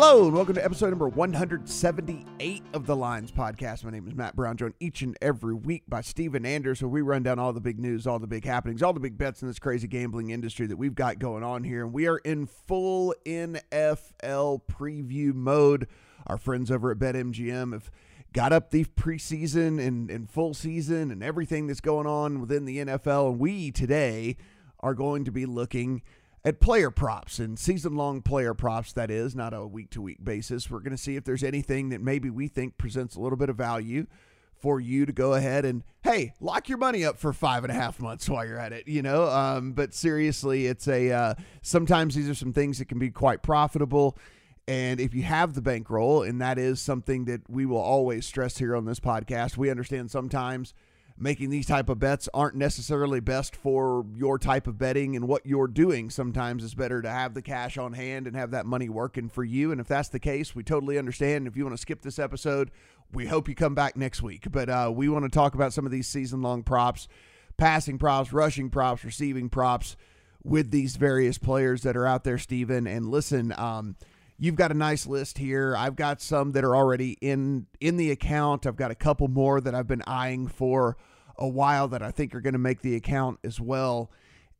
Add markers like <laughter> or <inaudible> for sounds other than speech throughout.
Hello and welcome to episode number 178 of the Lines Podcast. My name is Matt Brown, joined each and every week by Steven Anders, where we run down all the big news, all the big happenings, all the big bets in this crazy gambling industry that we've got going on here. And we are in full NFL preview mode. Our friends over at BetMGM have got up the preseason and, and full season and everything that's going on within the NFL. And we today are going to be looking at player props and season long player props, that is, not a week to week basis. We're going to see if there's anything that maybe we think presents a little bit of value for you to go ahead and, hey, lock your money up for five and a half months while you're at it, you know? Um, but seriously, it's a, uh, sometimes these are some things that can be quite profitable. And if you have the bankroll, and that is something that we will always stress here on this podcast, we understand sometimes making these type of bets aren't necessarily best for your type of betting and what you're doing. Sometimes it's better to have the cash on hand and have that money working for you. And if that's the case, we totally understand. If you want to skip this episode, we hope you come back next week. But uh, we want to talk about some of these season long props, passing props, rushing props, receiving props with these various players that are out there, Steven. And listen, um, You've got a nice list here. I've got some that are already in in the account. I've got a couple more that I've been eyeing for a while that I think are going to make the account as well.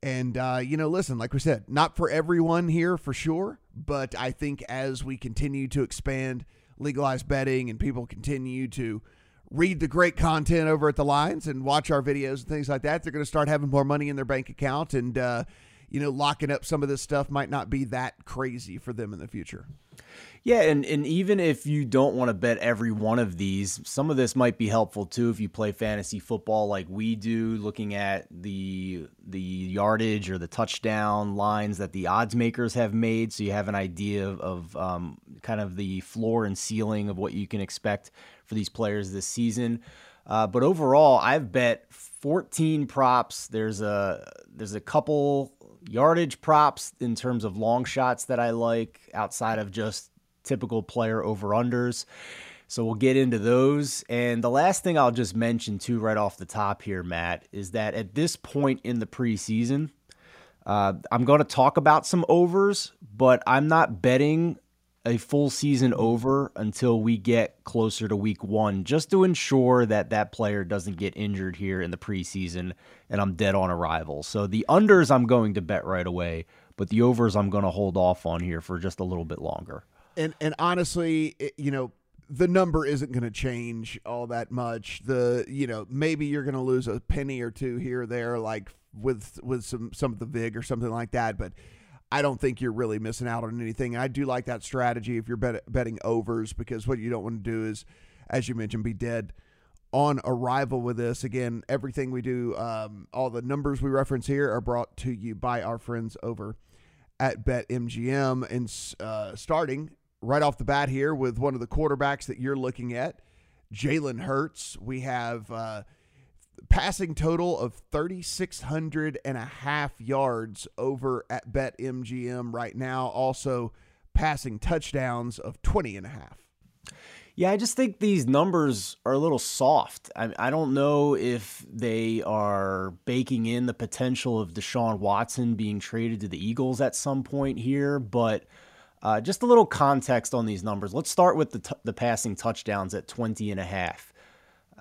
And uh, you know, listen, like we said, not for everyone here for sure, but I think as we continue to expand legalized betting and people continue to read the great content over at the lines and watch our videos and things like that, they're going to start having more money in their bank account and uh, you know, locking up some of this stuff might not be that crazy for them in the future. Yeah, and, and even if you don't want to bet every one of these, some of this might be helpful too if you play fantasy football like we do, looking at the the yardage or the touchdown lines that the odds makers have made, so you have an idea of, um, kind of the floor and ceiling of what you can expect for these players this season. Uh, but overall, I've bet 14 props. There's a there's a couple yardage props in terms of long shots that I like outside of just typical player over unders. So we'll get into those. And the last thing I'll just mention, too, right off the top here, Matt, is that at this point in the preseason, uh, I'm going to talk about some overs, but I'm not betting a full season mm-hmm. over until we get closer to week one, just to ensure that that player doesn't get injured here in the preseason and I'm dead on arrival. So the unders I'm going to bet right away, but the overs I'm going to hold off on here for just a little bit longer. And and honestly, it, you know, the number isn't going to change all that much. The you know maybe you're going to lose a penny or two here or there, like with with some some of the vig or something like that, but I don't think you're really missing out on anything. I do like that strategy if you're bet- betting overs because what you don't want to do is, as you mentioned, be dead on arrival with this. Again, everything we do, um, all the numbers we reference here are brought to you by our friends over at BetMGM. And uh, starting right off the bat here with one of the quarterbacks that you're looking at, Jalen Hurts. We have. Uh, passing total of 3,600 and a half yards over at BetMGM right now. Also, passing touchdowns of 20 and a half. Yeah, I just think these numbers are a little soft. I, I don't know if they are baking in the potential of Deshaun Watson being traded to the Eagles at some point here, but uh, just a little context on these numbers. Let's start with the, t- the passing touchdowns at 20 and a half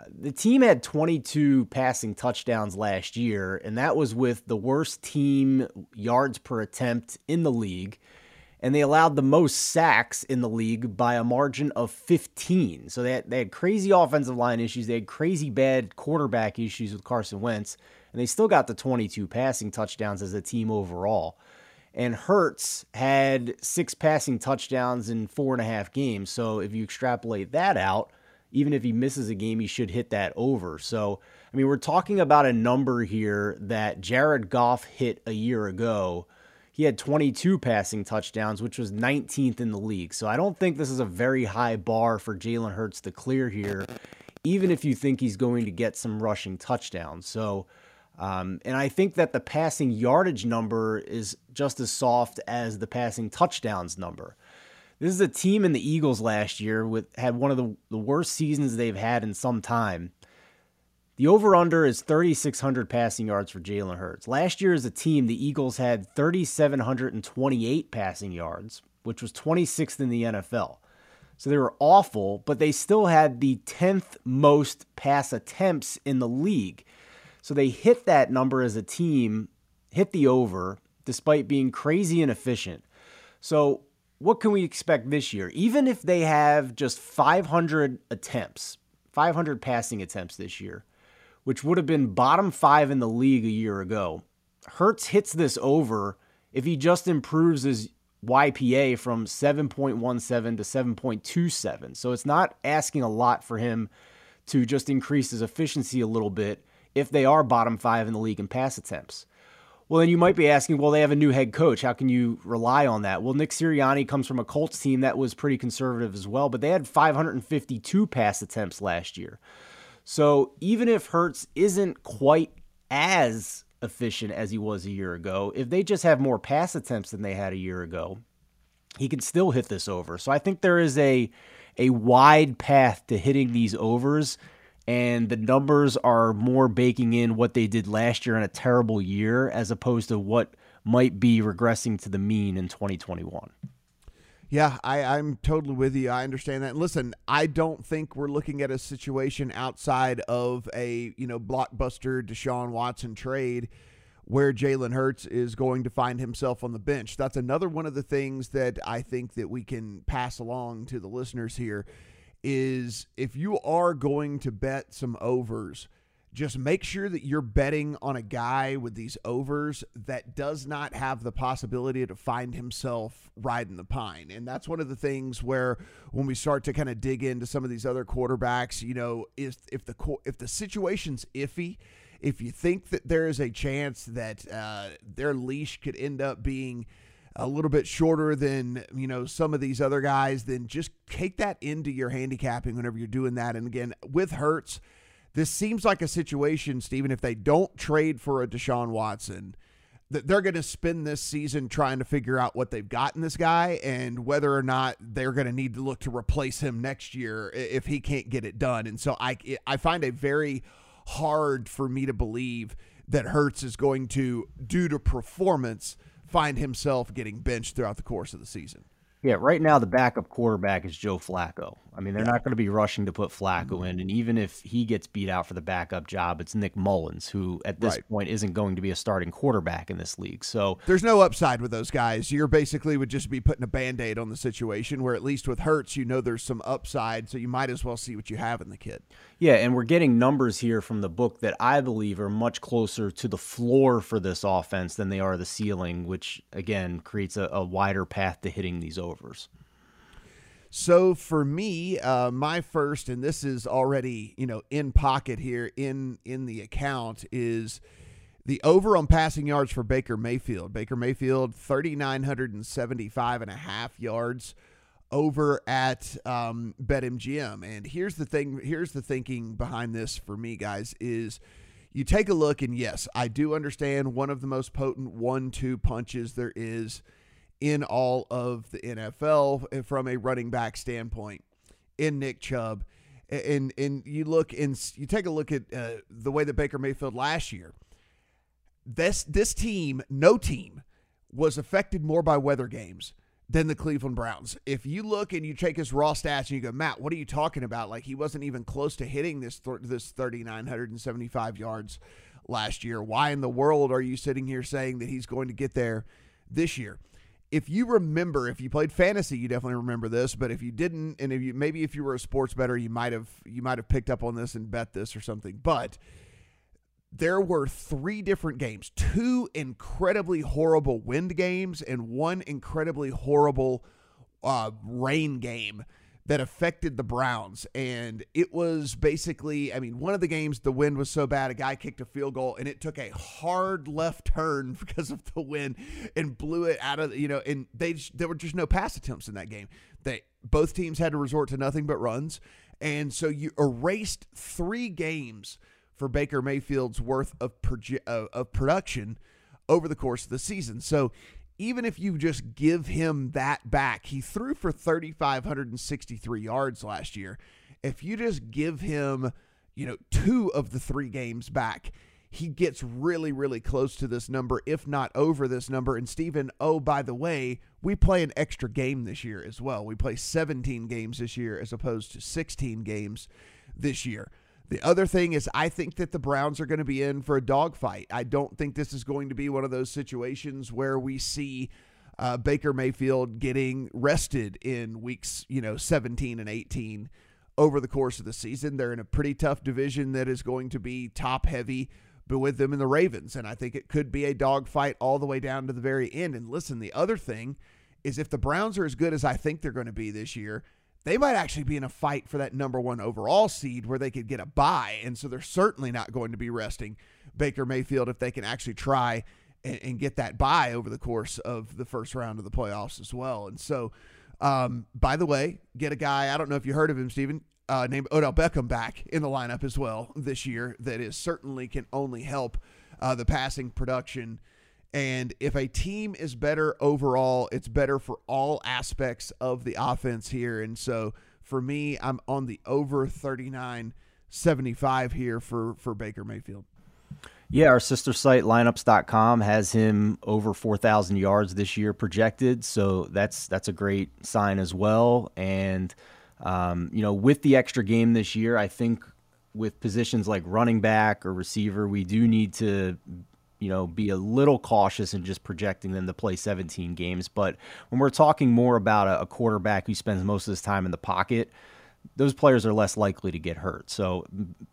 the team had 22 passing touchdowns last year, and that was with the worst team yards per attempt in the league. And they allowed the most sacks in the league by a margin of 15. So they had, they had crazy offensive line issues. They had crazy bad quarterback issues with Carson Wentz. And they still got the 22 passing touchdowns as a team overall. And Hurts had six passing touchdowns in four and a half games. So if you extrapolate that out, even if he misses a game, he should hit that over. So, I mean, we're talking about a number here that Jared Goff hit a year ago. He had 22 passing touchdowns, which was 19th in the league. So I don't think this is a very high bar for Jalen Hurts to clear here, even if you think he's going to get some rushing touchdowns. So, um, and I think that the passing yardage number is just as soft as the passing touchdowns number. This is a team in the Eagles last year with had one of the, the worst seasons they've had in some time. The over under is 3,600 passing yards for Jalen Hurts. Last year, as a team, the Eagles had 3,728 passing yards, which was 26th in the NFL. So they were awful, but they still had the 10th most pass attempts in the league. So they hit that number as a team, hit the over, despite being crazy inefficient. So, what can we expect this year? Even if they have just 500 attempts, 500 passing attempts this year, which would have been bottom five in the league a year ago, Hurts hits this over if he just improves his YPA from 7.17 to 7.27. So it's not asking a lot for him to just increase his efficiency a little bit if they are bottom five in the league in pass attempts. Well, then you might be asking, well, they have a new head coach. How can you rely on that? Well, Nick Sirianni comes from a Colts team that was pretty conservative as well, but they had 552 pass attempts last year. So even if Hurts isn't quite as efficient as he was a year ago, if they just have more pass attempts than they had a year ago, he can still hit this over. So I think there is a a wide path to hitting these overs and the numbers are more baking in what they did last year in a terrible year as opposed to what might be regressing to the mean in 2021. Yeah, I, I'm totally with you. I understand that. And listen, I don't think we're looking at a situation outside of a you know blockbuster Deshaun Watson trade where Jalen Hurts is going to find himself on the bench. That's another one of the things that I think that we can pass along to the listeners here is if you are going to bet some overs, just make sure that you're betting on a guy with these overs that does not have the possibility to find himself riding the pine. And that's one of the things where when we start to kind of dig into some of these other quarterbacks, you know, if if the if the situation's iffy, if you think that there is a chance that uh, their leash could end up being a little bit shorter than you know some of these other guys, then just take that into your handicapping whenever you're doing that. And again, with Hurts, this seems like a situation, Stephen. If they don't trade for a Deshaun Watson, that they're going to spend this season trying to figure out what they've got in this guy and whether or not they're going to need to look to replace him next year if he can't get it done. And so I I find it very hard for me to believe that Hurts is going to, due to performance, find himself getting benched throughout the course of the season. Yeah, right now the backup quarterback is Joe Flacco. I mean, they're yeah. not going to be rushing to put Flacco mm-hmm. in, and even if he gets beat out for the backup job, it's Nick Mullens, who at this right. point isn't going to be a starting quarterback in this league. So there's no upside with those guys. You're basically would just be putting a band-aid on the situation. Where at least with Hurts, you know there's some upside, so you might as well see what you have in the kid. Yeah, and we're getting numbers here from the book that I believe are much closer to the floor for this offense than they are the ceiling, which again creates a, a wider path to hitting these overs. So for me, uh, my first, and this is already you know in pocket here in in the account is the over on passing yards for Baker Mayfield. Baker Mayfield 3975 and a half yards over at um, BetMGM. And here's the thing. Here's the thinking behind this for me, guys. Is you take a look, and yes, I do understand one of the most potent one-two punches there is in all of the NFL from a running back standpoint in Nick Chubb. And and you look and you take a look at uh, the way that Baker Mayfield last year. This this team, no team, was affected more by weather games than the Cleveland Browns. If you look and you take his raw stats and you go, Matt, what are you talking about? Like he wasn't even close to hitting this th- this 3975 yards last year. Why in the world are you sitting here saying that he's going to get there this year? If you remember, if you played fantasy, you definitely remember this. But if you didn't, and if you maybe if you were a sports better, you might have you might have picked up on this and bet this or something. But there were three different games, two incredibly horrible wind games, and one incredibly horrible uh, rain game that affected the Browns. And it was basically, I mean, one of the games, the wind was so bad, a guy kicked a field goal and it took a hard left turn <laughs> because of the wind and blew it out of, you know, and they, there were just no pass attempts in that game. They, both teams had to resort to nothing but runs. And so you erased three games for Baker Mayfield's worth of, proje- uh, of production over the course of the season. So even if you just give him that back, he threw for 3,563 yards last year. If you just give him, you know, two of the three games back, he gets really, really close to this number, if not over this number. And Stephen, oh, by the way, we play an extra game this year as well. We play 17 games this year as opposed to 16 games this year. The other thing is, I think that the Browns are going to be in for a dogfight. I don't think this is going to be one of those situations where we see uh, Baker Mayfield getting rested in weeks, you know, 17 and 18 over the course of the season. They're in a pretty tough division that is going to be top heavy but with them in the Ravens. And I think it could be a dogfight all the way down to the very end. And listen, the other thing is if the Browns are as good as I think they're going to be this year, they might actually be in a fight for that number one overall seed where they could get a bye. And so they're certainly not going to be resting Baker Mayfield if they can actually try and, and get that bye over the course of the first round of the playoffs as well. And so, um, by the way, get a guy, I don't know if you heard of him, Stephen, uh, named Odell Beckham back in the lineup as well this year that is certainly can only help uh, the passing production and if a team is better overall, it's better for all aspects of the offense here. And so for me, I'm on the over 39 75 here for, for Baker Mayfield. Yeah, our sister site lineups.com has him over 4,000 yards this year projected, so that's that's a great sign as well. And um, you know, with the extra game this year, I think with positions like running back or receiver, we do need to you know, be a little cautious in just projecting them to play 17 games. But when we're talking more about a, a, quarterback who spends most of his time in the pocket, those players are less likely to get hurt. So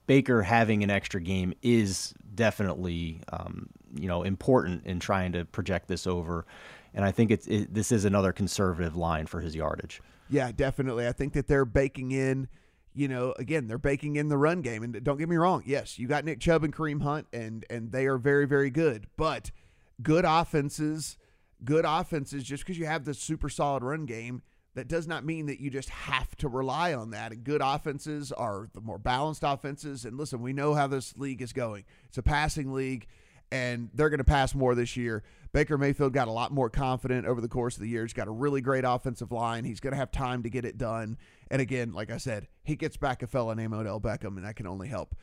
Baker having an extra game is definitely, um, you know, important in trying to project this over. And I think it's it, this is another conservative line for his yardage. Yeah, definitely. I think that they're baking in you know, again, they're baking in the run game. And don't get me wrong, yes, you got Nick Chubb and Kareem Hunt, and and they are very, very good. But good offenses, good offenses, just because you have this super solid run game, that does not mean that you just have to rely on that. And good offenses are the more balanced offenses. And listen, we know how this league is going. It's a passing league and they're going to pass more this year. Baker Mayfield got a lot more confident over the course of the year. He's got a really great offensive line. He's going to have time to get it done. And again, like I said, he gets back a fella named Odell Beckham, and that can only help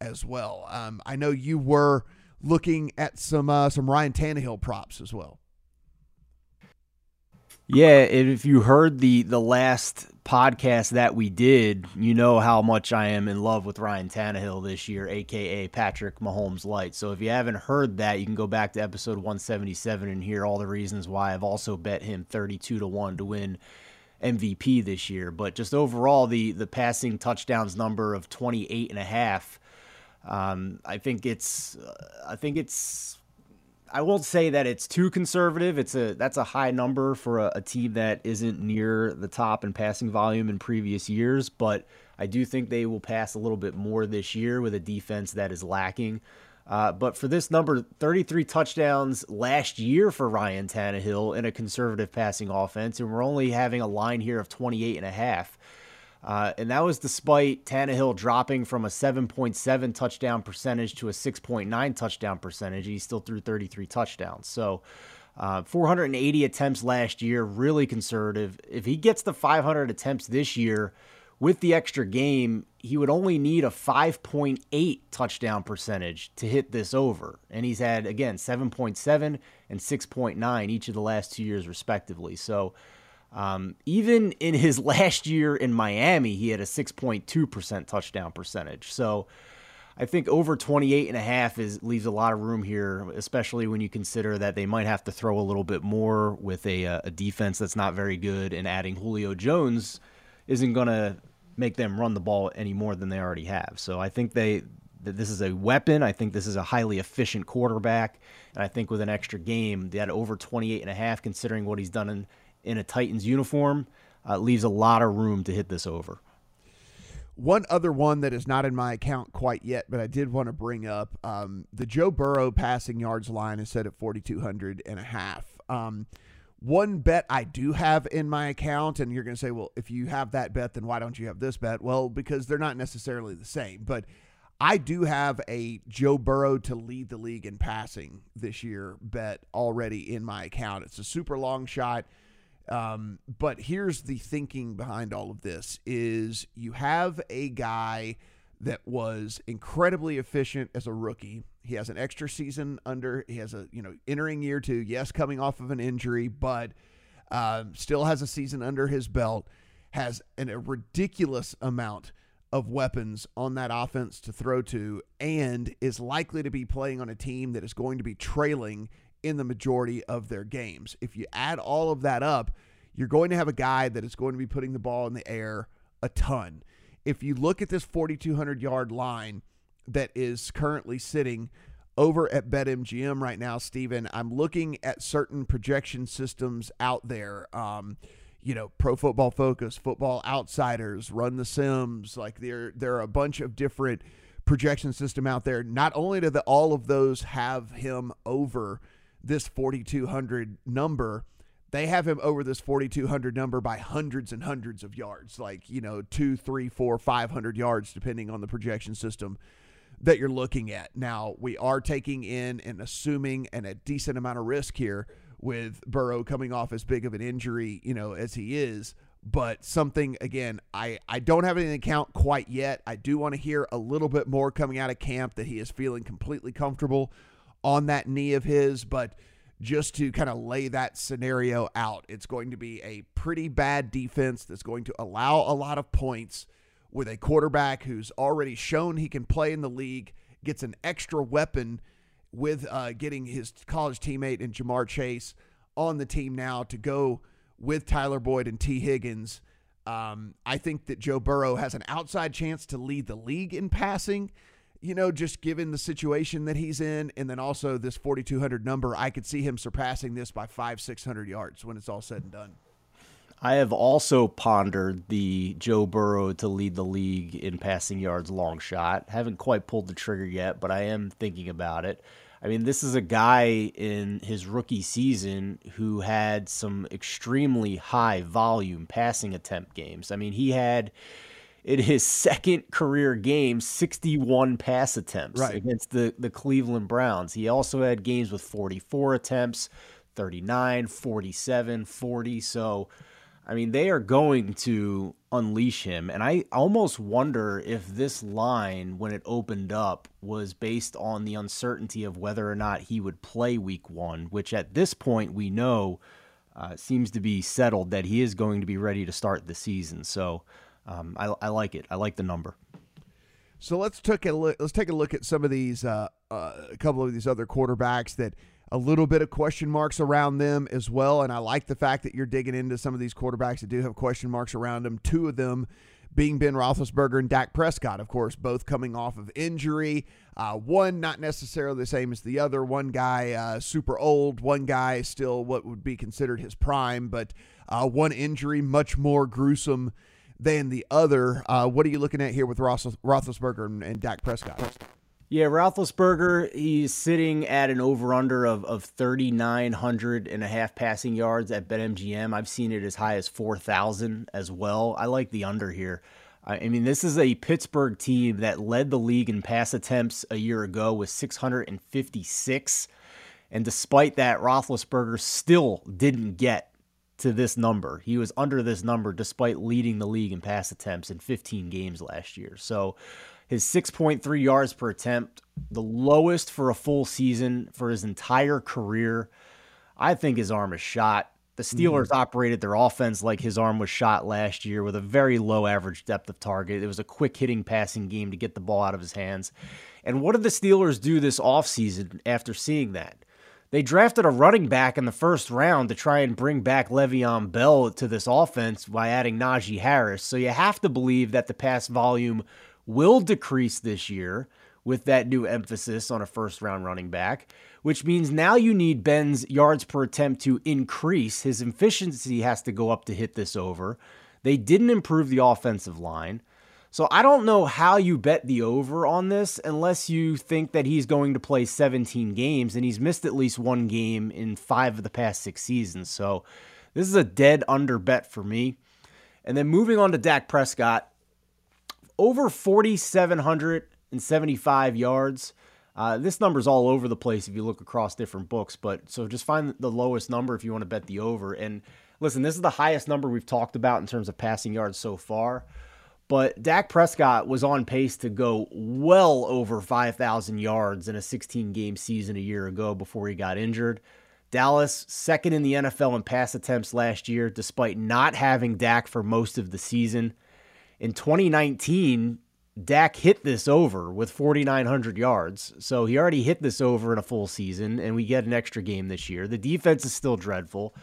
as well. Um, I know you were looking at some uh, some Ryan Tannehill props as well. Yeah, if you heard the the last podcast that we did, you know how much I am in love with Ryan Tannehill this year, aka Patrick Mahomes Light. So if you haven't heard that, you can go back to episode 177 and hear all the reasons why I've also bet him 32 to 1 to win MVP this year. But just overall the the passing touchdowns number of 28 and a half um, I think it's I think it's I won't say that it's too conservative. It's a that's a high number for a, a, team that isn't near the top in passing volume in previous years, but I do think they will pass a little bit more this year with a defense that is lacking. Uh, but for this number, 33 touchdowns last year for Ryan Tannehill in a conservative passing offense, and we're only having a line here of 28 and a half. Uh, and that was despite Tannehill dropping from a 7.7 touchdown percentage to a 6.9 touchdown percentage. He still threw 33 touchdowns. So, uh, 480 attempts last year, really conservative. If he gets the 500 attempts this year with the extra game, he would only need a 5.8 touchdown percentage to hit this over. And he's had, again, 7.7 and 6.9 each of the last two years, respectively. So, um, even in his <laughs> last year in Miami, he had a 6.2% touchdown percentage. So I think over 28 and a half is leaves a lot of room here, especially when you consider that they might have to throw a little bit more with a, uh, a defense that's not very good and adding Julio Jones isn't going to make them run the ball any more than they already have. So I think they that this is a weapon. I think this is a highly efficient quarterback. And I think with an extra game, that over 28 and a half considering what he's done in in a Titans uniform uh, leaves a lot of room to hit this over. One other one that is not in my account quite yet, but I did want to bring up um, the Joe Burrow passing yards line is set at 4,200 and a half. Um, one bet I do have in my account, and you're going to say, well, if you have that bet, then why don't you have this bet? Well, because they're not necessarily the same. But I do have a Joe Burrow to lead the league in passing this year bet already in my account. It's a super long shot. Um, but here's the thinking behind all of this is you have a guy that was incredibly efficient as a rookie. He has an extra season under. He has a you know entering year two. Yes, coming off of an injury, but um, still has a season under his belt. Has an, a ridiculous amount of weapons on that offense to throw to, and is likely to be playing on a team that is going to be trailing in the majority of their games. If you add all of that up, you're going to have a guy that is going to be putting the ball in the air a ton. If you look at this 4,200 yard line that is currently sitting over at BetMGM right now, Stephen, I'm looking at certain projection systems out there. Um, you know, Pro Football Focus, Football Outsiders, Run the Sims. Like there, there are a bunch of different projection system out there. Not only do the, all of those have him over this 4,200 number, they have him over this 4,200 number by hundreds and hundreds of yards, like, you know, two, three, four, 500 yards, depending on the projection system that you're looking at. Now, we are taking in and assuming and a decent amount of risk here with Burrow coming off as big of an injury, you know, as he is. But something again, I I don't have anything to count quite yet. I do want to hear a little bit more coming out of camp that he is feeling completely comfortable on that knee of his, but just to kind of lay that scenario out. It's going to be a pretty bad defense that's going to allow a lot of points with a quarterback who's already shown he can play in the league, gets an extra weapon with uh, getting his college teammate and Ja'Marr Chase on the team now to go with Tyler Boyd and Tee Higgins. Um, I think that Joe Burrow has an outside chance to lead the league in passing you know, just given the situation that he's in, and then also this 4,200 number, I could see him surpassing this by five, 600 yards when it's all said and done. I have also pondered the Joe Burrow to lead the league in passing yards long shot. Haven't quite pulled the trigger yet, but I am thinking about it. I mean, this is a guy in his rookie season who had some extremely high volume passing attempt games. I mean, he had in his second career game 61 pass attempts right. against the, the Cleveland Browns. He also had games with 44 attempts, 39, 47, 40. So, I mean, they are going to unleash him. And I almost wonder if this line, when it opened up, was based on the uncertainty of whether or not he would play week one, which at this point we know uh, seems to be settled that he is going to be ready to start the season. So, um, I, I like it. I like the number. So let's take a look. Let's take a look at some of these, uh, uh, a couple of these other quarterbacks that a little bit of question marks around them as well. And I like the fact that you're digging into some of these quarterbacks that do have question marks around them. Two of them being Ben Roethlisberger and Dak Prescott, of course, both coming off of injury. Uh, one not necessarily the same as the other. One guy uh, super old, one guy still what would be considered his prime, but uh, one injury much more gruesome than the other. Uh, what are you looking at here with Ross, Roethlisberger and, and Dak Prescott? Yeah, Roethlisberger, he's sitting at an over under of, of 3,900 and a half passing yards at BetMGM. I've seen it as high as 4,000 as well. I like the under here. I mean, this is a Pittsburgh team that led the league in pass attempts a year ago with 656. And despite that, Roethlisberger still didn't get to this number. He was under this number despite leading the league in pass attempts in 15 games last year. So his 6.3 yards per attempt, the lowest for a full season for his entire career. I think his arm is shot. The Steelers mm-hmm. operated their offense like his arm was shot last year with a very low average depth of target. It was a quick hitting passing game to get the ball out of his hands. And what did the Steelers do this offseason after seeing that? They drafted a running back in the first round to try and bring back Le'Veon Bell to this offense by adding Najee Harris. So you have to believe that the pass volume will decrease this year with that new emphasis on a first round running back, which means now you need Ben's yards per attempt to increase. His efficiency has to go up to hit this over. They didn't improve the offensive line. So I don't know how you bet the over on this unless you think that he's going to play 17 games and he's missed at least one game in five of the past six seasons. So this is a dead under bet for me. And then moving on to Dak Prescott, over 4,775 yards. Uh, this number's all over the place if you look across different books, but so just find the lowest number if you want to bet the over. And listen, this is the highest number we've talked about in terms of passing yards so far. But Dak Prescott was on pace to go well over 5,000 yards in a 16 game season a year ago before he got injured. Dallas, second in the NFL in pass attempts last year, despite not having Dak for most of the season. In 2019, Dak hit this over with 4,900 yards. So he already hit this over in a full season, and we get an extra game this year. The defense is still dreadful.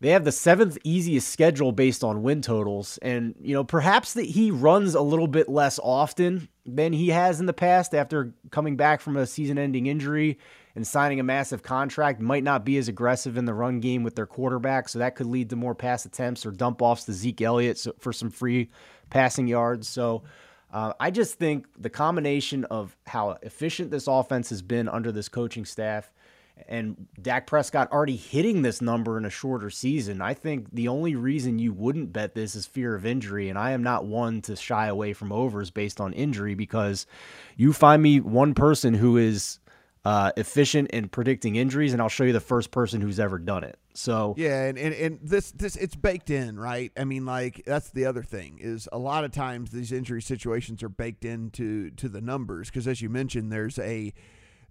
They have the seventh easiest schedule based on win totals. And, you know, perhaps that he runs a little bit less often than he has in the past after coming back from a season ending injury and signing a massive contract. Might not be as aggressive in the run game with their quarterback. So that could lead to more pass attempts or dump offs to Zeke Elliott for some free passing yards. So, uh, I just think the combination of how efficient this offense has been under this coaching staff and Dak Prescott already hitting this number in a shorter season, I think the only reason you wouldn't bet this is fear of injury. And I am not one to shy away from overs based on injury because you find me one person who is uh, efficient in predicting injuries, and I'll show you the first person who's ever done it. So yeah, and, and, and this this it's baked in, right? I mean, like that's the other thing is a lot of times these injury situations are baked into to the numbers because as you mentioned, there's a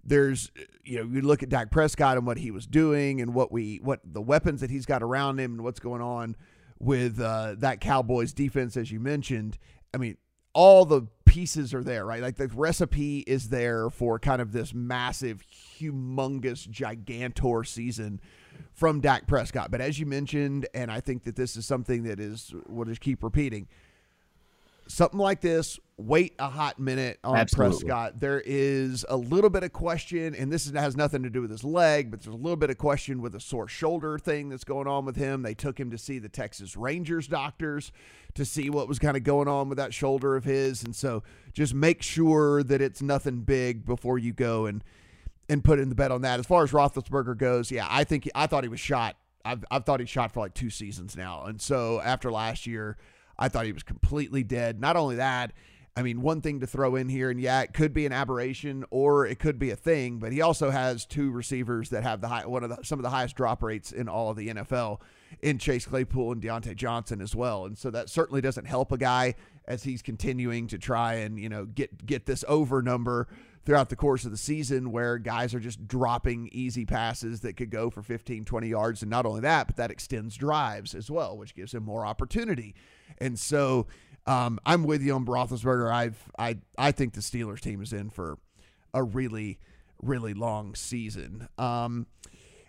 there's you know you look at Dak Prescott and what he was doing and what we what the weapons that he's got around him and what's going on with uh, that Cowboys defense as you mentioned. I mean, all the pieces are there, right? Like the recipe is there for kind of this massive, humongous, gigantor season from Dak Prescott. But as you mentioned, and I think that this is something that is we'll just keep repeating something like this, wait a hot minute on Absolutely. Prescott. There is a little bit of question, and this has nothing to do with his leg, but there's a little bit of question with a sore shoulder thing that's going on with him. They took him to see the Texas Rangers doctors to see what was kind of going on with that shoulder of his. And so just make sure that it's nothing big before you go and and put in the bet on that. As far as Roethlisberger goes, yeah, I think I thought he was shot. I've, I've thought he shot for like two seasons now. And so after last year, I thought he was completely dead. Not only that, I mean, one thing to throw in here, and yeah, it could be an aberration or it could be a thing, but he also has two receivers that have the high, one of the some of the highest drop rates in all of the NFL in Chase Claypool and Diontae Johnson as well. And so that certainly doesn't help a guy as he's continuing to try and, you know, get get this over number throughout the course of the season where guys are just dropping easy passes that could go for 15, 20 yards. And not only that, but that extends drives as well, which gives him more opportunity. And so um, I'm with you on Roethlisberger. I've I I think the Steelers team is in for a really really long season. Um,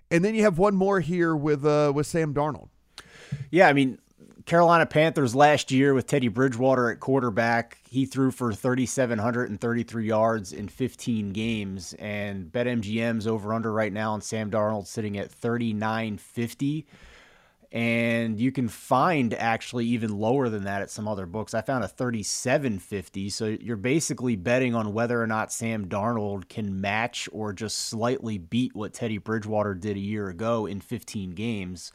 and then you have one more here with uh, with Sam Darnold. Yeah, I mean Carolina Panthers last year with Teddy Bridgewater at quarterback, he threw for 3,733 yards in 15 games, and BetMGM's over under right now on Sam Darnold sitting at 3950 and you can find actually even lower than that at some other books. I found a 3750, so you're basically betting on whether or not Sam Darnold can match or just slightly beat what Teddy Bridgewater did a year ago in 15 games.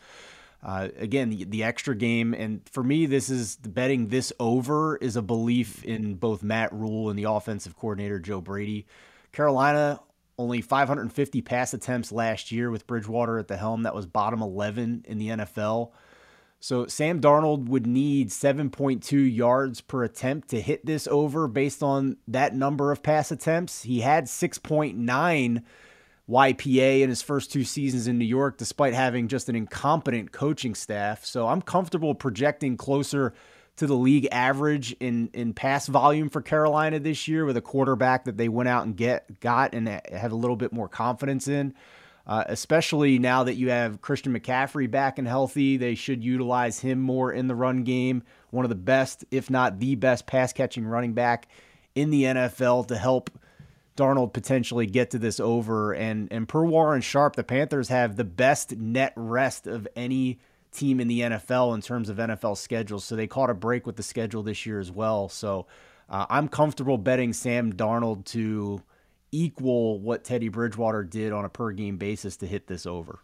Uh, again, the, the extra game, and for me, this is betting this over is a belief in both Matt Rhule and the offensive coordinator Joe Brady. Carolina only 550 pass attempts last year with Bridgewater at the helm. That was bottom 11 in the NFL. So Sam Darnold would need 7.2 yards per attempt to hit this over based on that number of pass attempts. He had 6.9 YPA in his first two seasons in New York, despite having just an incompetent coaching staff. So I'm comfortable projecting closer to the league average in in pass volume for Carolina this year with a quarterback that they went out and get got and had a little bit more confidence in. Uh, especially now that you have Christian McCaffrey back and healthy, they should utilize him more in the run game. One of the best, if not the best, pass catching running back in the NFL to help Darnold potentially get to this over. And and per Warren Sharp, the Panthers have the best net rest of any team in the NFL in terms of NFL schedules. So they caught a break with the schedule this year as well. So uh, I'm comfortable betting Sam Darnold to equal what Teddy Bridgewater did on a per game basis to hit this over.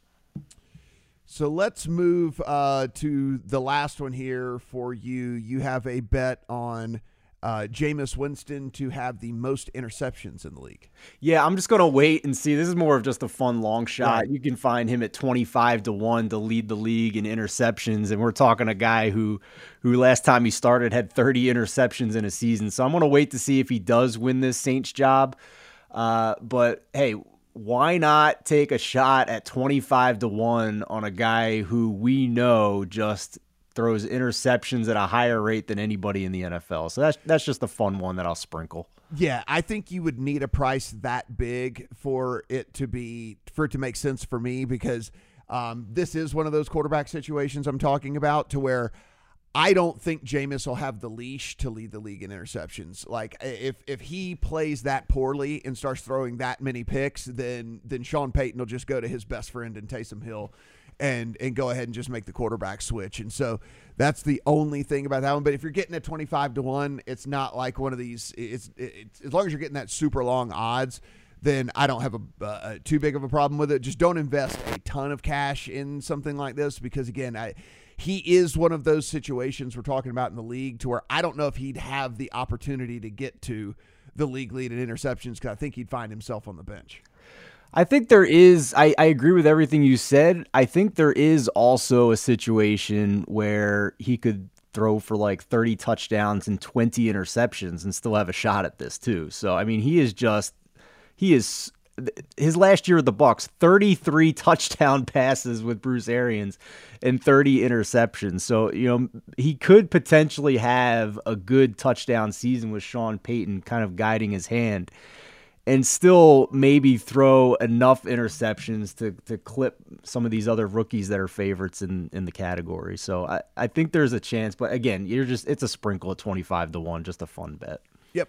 So let's move uh, to the last one here for you. You have a bet on uh, Jameis Winston to have the most interceptions in the league. Yeah, I'm just gonna wait and see. This is more of just a fun long shot. Right. You can find him at 25 to one to lead the league in interceptions, and we're talking a guy who, who last time he started had 30 interceptions in a season. So I'm gonna wait to see if he does win this Saints job. Uh, but hey, why not take a shot at 25 to 1 on a guy who we know just throws interceptions at a higher rate than anybody in the NFL. So that's that's just a fun one that I'll sprinkle. Yeah, I think you would need a price that big for it to be for it to make sense for me because um, this is one of those quarterback situations I'm talking about to where I don't think Jameis will have the leash to lead the league in interceptions. Like if if he plays that poorly and starts throwing that many picks, then then Sean Payton will just go to his best friend and Taysom Hill and and go ahead and just make the quarterback switch. And so that's the only thing about that one. But if you're getting at 25 to 1, it's not like one of these it's, it's as long as you're getting that super long odds, then I don't have a uh, too big of a problem with it. Just don't invest a ton of cash in something like this because again, I he is one of those situations we're talking about in the league to where I don't know if he'd have the opportunity to get to the league lead in interceptions because I think he'd find himself on the bench. I think there is, I, I agree with everything you said. I think there is also a situation where he could throw for like 30 touchdowns and 20 interceptions and still have a shot at this too. So I mean, he is just he is his last year at the Bucs, 33 <laughs> touchdown passes with Bruce Arians and 30 interceptions. So, you know, he could potentially have a good touchdown season with Sean Payton kind of guiding his hand and still maybe throw enough interceptions to, to clip some of these other rookies that are favorites in, in the category. So I, I think there's a chance, but again, you're just it's a sprinkle at 25 to 1, just a fun bet. Yep.